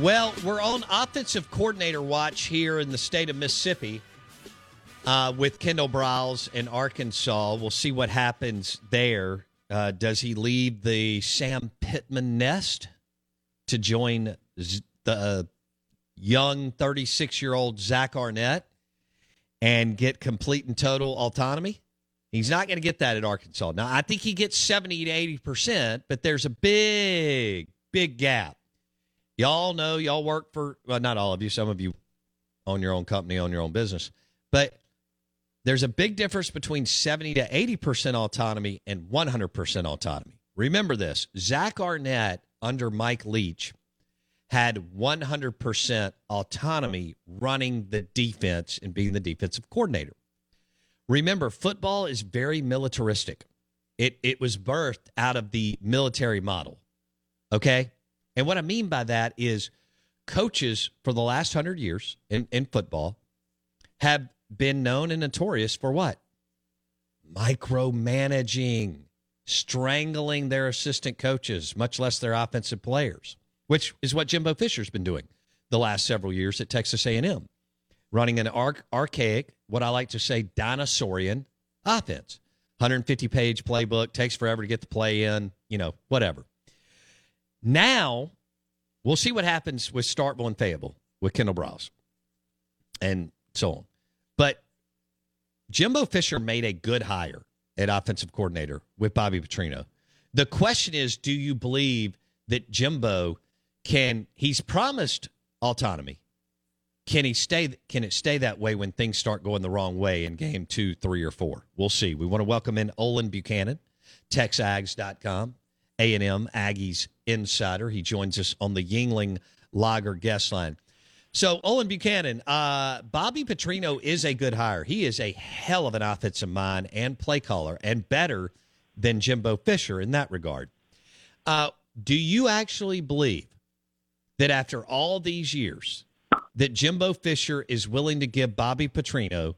Well, we're on offensive coordinator watch here in the state of Mississippi uh, with Kendall Briles in Arkansas. We'll see what happens there. Uh, does he leave the Sam Pittman nest to join the uh, young 36 year old Zach Arnett and get complete and total autonomy? He's not going to get that at Arkansas. Now, I think he gets 70 to 80%, but there's a big, big gap. Y'all know y'all work for, well, not all of you, some of you own your own company, own your own business, but there's a big difference between 70 to 80% autonomy and 100% autonomy. Remember this Zach Arnett under Mike Leach had 100% autonomy running the defense and being the defensive coordinator. Remember, football is very militaristic. It, it was birthed out of the military model. Okay? And what I mean by that is coaches for the last hundred years in, in football have been known and notorious for what? Micromanaging, strangling their assistant coaches, much less their offensive players, which is what Jimbo Fisher's been doing the last several years at Texas A&M, running an arch- archaic, what I like to say, dinosaurian offense. 150 page playbook takes forever to get the play in, you know, whatever. Now, we'll see what happens with Starkville and Fayetteville with Kendall Briles and so on. But Jimbo Fisher made a good hire at offensive coordinator with Bobby Petrino. The question is, do you believe that Jimbo can? He's promised autonomy. Can he stay? Can it stay that way when things start going the wrong way in game two, three, or four? We'll see. We want to welcome in Olin Buchanan, TexAgs.com, A&M Aggies insider. He joins us on the Yuengling Lager guest line. So, Olin Buchanan, uh, Bobby Petrino is a good hire. He is a hell of an offensive mind and play caller, and better than Jimbo Fisher in that regard. Uh, do you actually believe that after all these years, that Jimbo Fisher is willing to give Bobby Petrino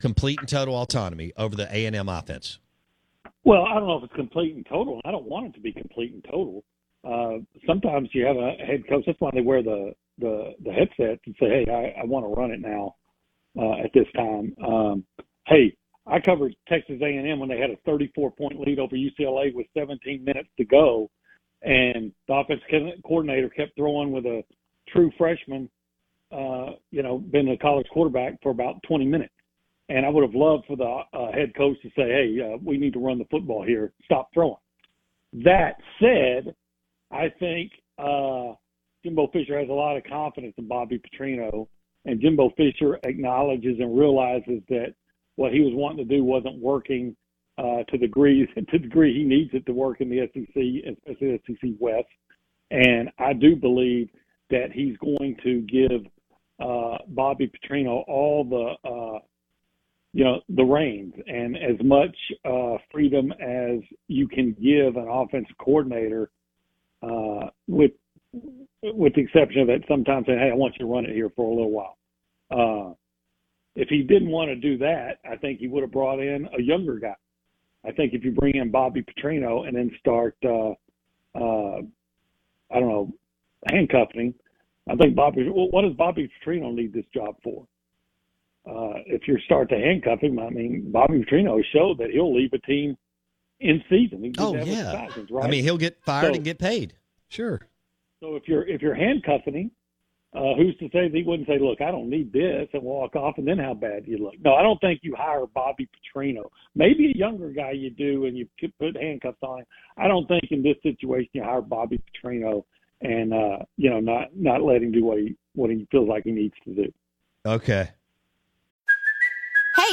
complete and total autonomy over the A and M offense? Well, I don't know if it's complete and total. I don't want it to be complete and total. Uh, sometimes you have a head coach. That's why they wear the the the headset and say, "Hey, I, I want to run it now uh, at this time." Um, hey, I covered Texas A&M when they had a 34 point lead over UCLA with 17 minutes to go, and the offensive coordinator kept throwing with a true freshman, uh, you know, been a college quarterback for about 20 minutes. And I would have loved for the uh, head coach to say, "Hey, uh, we need to run the football here. Stop throwing." That said, I think uh, Jimbo Fisher has a lot of confidence in Bobby Petrino, and Jimbo Fisher acknowledges and realizes that what he was wanting to do wasn't working uh, to the degree to the degree he needs it to work in the SEC, especially SEC West. And I do believe that he's going to give uh, Bobby Petrino all the uh, you know the reins and as much uh, freedom as you can give an offensive coordinator, uh, with with the exception of that sometimes saying, "Hey, I want you to run it here for a little while." Uh, if he didn't want to do that, I think he would have brought in a younger guy. I think if you bring in Bobby Petrino and then start, uh, uh, I don't know, handcuffing, I think Bobby. Well, what does Bobby Petrino need this job for? Uh, if you start to handcuff him, I mean, Bobby Petrino showed that he'll leave a team in season. oh yeah, right? I mean, he'll get fired so, and get paid. Sure. So if you're if you're handcuffing him, uh, who's to say that he wouldn't say, "Look, I don't need this," and walk off, and then how bad you look? No, I don't think you hire Bobby Petrino. Maybe a younger guy you do, and you put handcuffs on him. I don't think in this situation you hire Bobby Petrino and uh, you know not not let him do what he what he feels like he needs to do. Okay.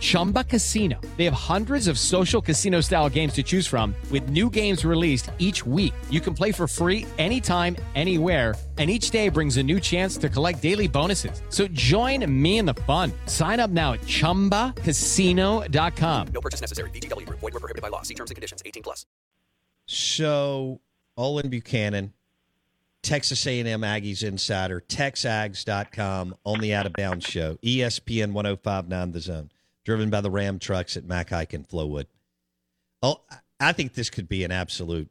Chumba Casino. They have hundreds of social casino style games to choose from, with new games released each week. You can play for free anytime, anywhere and each day brings a new chance to collect daily bonuses. So join me in the fun. Sign up now at ChumbaCasino.com. No purchase necessary. VGW. Void were prohibited by law. See terms and conditions. 18 plus. So, Olin Buchanan, Texas A&M Aggies Insider, TexAgs.com on the Out of Bounds Show, ESPN 1059 The Zone, driven by the Ram trucks at Mac Haik and Flowood. Oh, I think this could be an absolute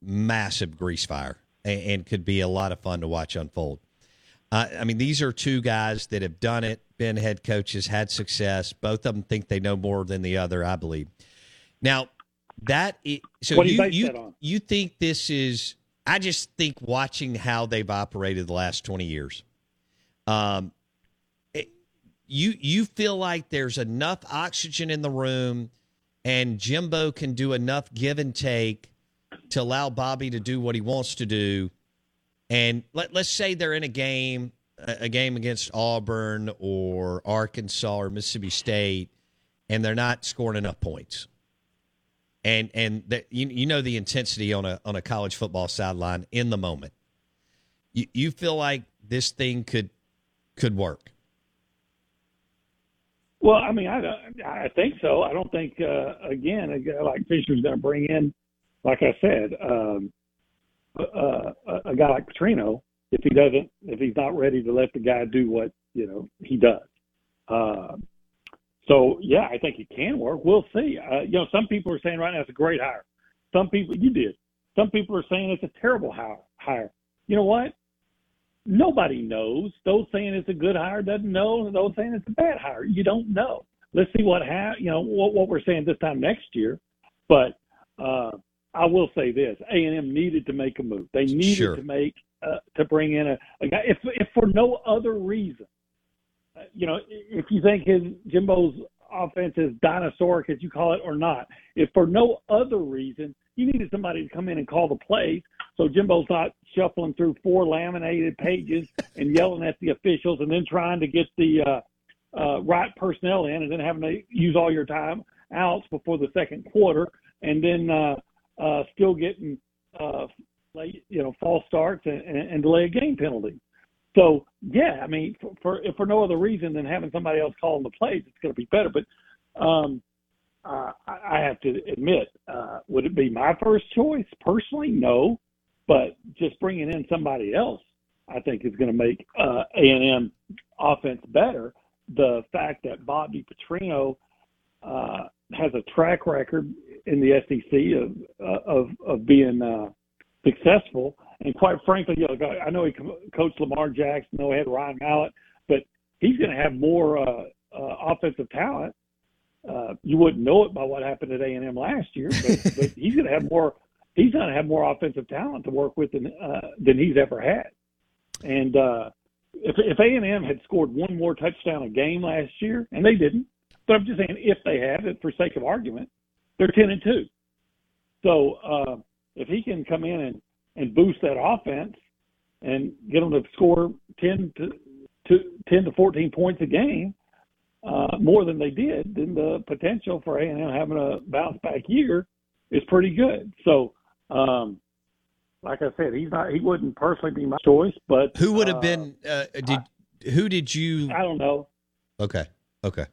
massive grease fire and, and could be a lot of fun to watch unfold. Uh, I mean, these are two guys that have done it, been head coaches, had success. Both of them think they know more than the other, I believe. Now, that is, so what you you, you, you think this is? I just think watching how they've operated the last twenty years, um, you you feel like there's enough oxygen in the room, and Jimbo can do enough give and take to allow Bobby to do what he wants to do. And let, let's say they're in a game, a game against Auburn or Arkansas or Mississippi State, and they're not scoring enough points. And and the, you, you know the intensity on a on a college football sideline in the moment. You you feel like this thing could could work. Well, I mean, I I think so. I don't think uh, again a guy like Fisher's going to bring in like I said, um, uh, a guy like Petrino, if he doesn't, if he's not ready to let the guy do what you know he does. Uh, so yeah, I think it can work. We'll see. Uh, you know, some people are saying right now it's a great hire. Some people you did. Some people are saying it's a terrible hire. Hire. You know what? Nobody knows. Those saying it's a good hire doesn't know. Those saying it's a bad hire. You don't know. Let's see what ha- you know what, what we're saying this time next year. But uh, I will say this: A and M needed to make a move. They needed sure. to make uh, to bring in a, a, guy, if if for no other reason. Uh, you know, if you think his Jimbo's offense is dinosauric, as you call it, or not, if for no other reason, you needed somebody to come in and call the plays, so Jimbo's not shuffling through four laminated pages and yelling at the officials, and then trying to get the uh, uh, right personnel in, and then having to use all your time outs before the second quarter, and then. Uh, uh, still getting uh, late, you know, false starts and, and delay a game penalty. So yeah, I mean, for, for if for no other reason than having somebody else calling the plays, it's going to be better. But um, uh, I have to admit, uh, would it be my first choice personally? No, but just bringing in somebody else, I think is going to make uh, A and M offense better. The fact that Bobby Petrino uh, has a track record in the SEC of uh, of of being uh, successful. And quite frankly, you know, I know he coached Lamar Jackson, I know he had Ryan Mallett, but he's going to have more uh, uh, offensive talent. Uh, you wouldn't know it by what happened at A and M last year, but, but he's going to have more. He's going to have more offensive talent to work with than uh, than he's ever had. And uh, if if A and M had scored one more touchdown a game last year, and they didn't, but I'm just saying if they had, it for sake of argument, they're ten and two. So uh, if he can come in and and boost that offense and get them to score ten to, to ten to fourteen points a game, uh, more than they did, then the potential for A and M having a bounce back year is pretty good. So, um, like I said, he's not he wouldn't personally be my choice, but Who would have uh, been? Uh, did who did you? I don't know. Okay, okay.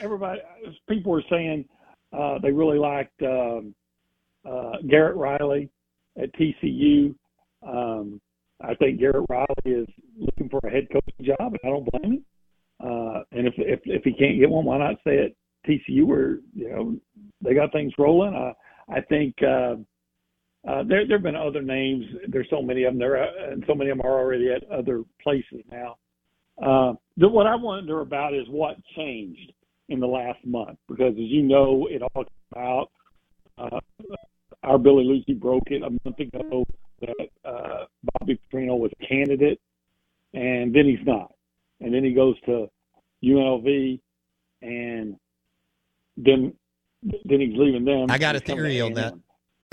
Everybody, people were saying uh, they really liked um, uh, Garrett Riley at TCU. Um, I think Garrett Riley is looking for a head coaching job, and I don't blame him. Uh, and if, if if he can't get one, why not stay at TCU where you know they got things rolling? I I think uh, uh, there there have been other names. There's so many of them there, uh, and so many of them are already at other places now. Uh, the, what I wonder about is what changed in the last month, because as you know, it all came out. Uh, our Billy Liucci broke it a month ago that uh, Bobby Petrino was a candidate, and then he's not. And then he goes to UNLV, and then then he's leaving them. I got a theory on that.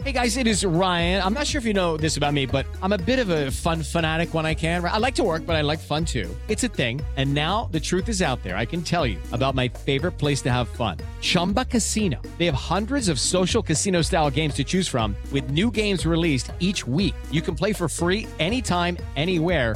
Hey guys, it is Ryan. I'm not sure if you know this about me, but I'm a bit of a fun fanatic when I can. I like to work, but I like fun too. It's a thing. And now the truth is out there. I can tell you about my favorite place to have fun Chumba Casino. They have hundreds of social casino style games to choose from, with new games released each week. You can play for free anytime, anywhere.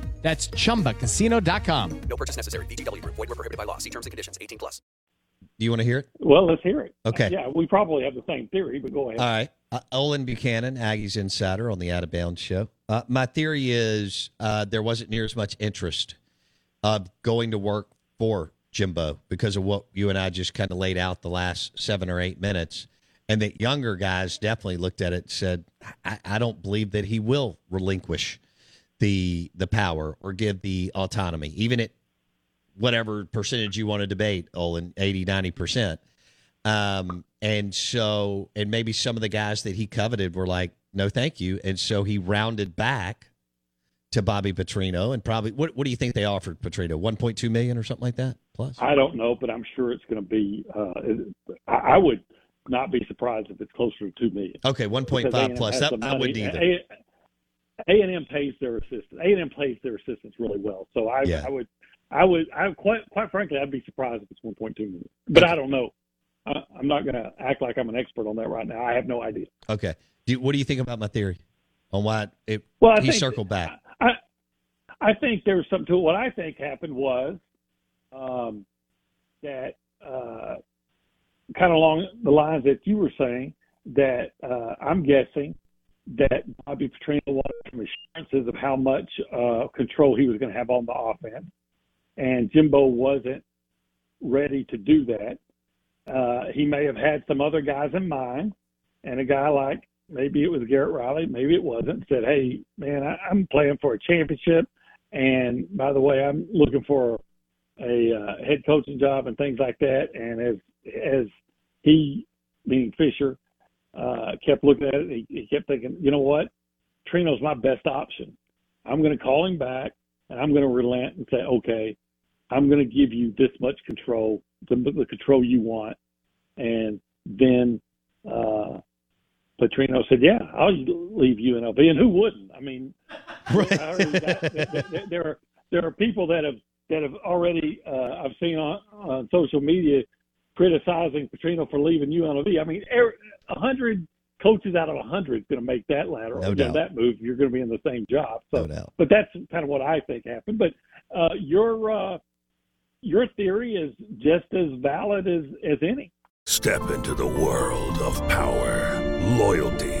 That's chumbacasino.com. No purchase necessary. VGW Group. Void were prohibited by law. See terms and conditions. 18 plus. Do you want to hear it? Well, let's hear it. Okay. Yeah, we probably have the same theory, but go ahead. All right. Uh, Olin Buchanan, Aggies Insider on the Out of Bounds show. Uh, my theory is uh, there wasn't near as much interest of going to work for Jimbo because of what you and I just kind of laid out the last seven or eight minutes. And that younger guys definitely looked at it and said, I, I don't believe that he will relinquish the the power or give the autonomy, even at whatever percentage you want to debate, Olin, 80, 90%. Um, and so, and maybe some of the guys that he coveted were like, no, thank you. And so he rounded back to Bobby Petrino and probably, what, what do you think they offered Petrino? 1.2 million or something like that plus? I don't know, but I'm sure it's going to be. Uh, I, I would not be surprised if it's closer to two million. Okay, 1.5 plus. That, I wouldn't either. A and M pays their assistants. A and M pays their assistants really well. So I, Yeah. I would, I would, I quite, quite frankly, I'd be surprised if it's 1.2 million. But I don't know. I, I'm not going to act like I'm an expert on that right now. I have no idea. Okay. Do, what do you think about my theory on why it, Well, I he think- circled back? I, I think there was something to it. What I think happened was um, that uh, kind of along the lines that you were saying that uh, I'm guessing that Bobby Petrino wanted some assurances of how much uh, control he was going to have on the offense, and Jimbo wasn't ready to do that. Uh, he may have had some other guys in mind, and a guy like maybe it was Garrett Riley, maybe it wasn't, said, "Hey, man, I, I'm playing for a championship, and by the way, I'm looking for a uh, head coaching job and things like that." And as as he, meaning Fisher, uh, kept looking at it, he, he kept thinking, "You know what? Trino's my best option. I'm going to call him back and I'm going to relent and say, okay, I'm going to give you this much control, the, the control you want. And then uh, Petrino said, yeah, I'll leave UNLV. And who wouldn't? I mean, Right. I got- there, are there are people that have that have already uh, I've seen on, on social media criticizing Petrino for leaving UNLV. I mean, er- a hundred coaches out of a hundred is going to make that lateral, No you know, doubt. that move. You're going to be in the same job. So, No doubt. but that's kind of what I think happened. But uh, your uh, your theory is just as valid as as any. Step into the world of power, loyalty,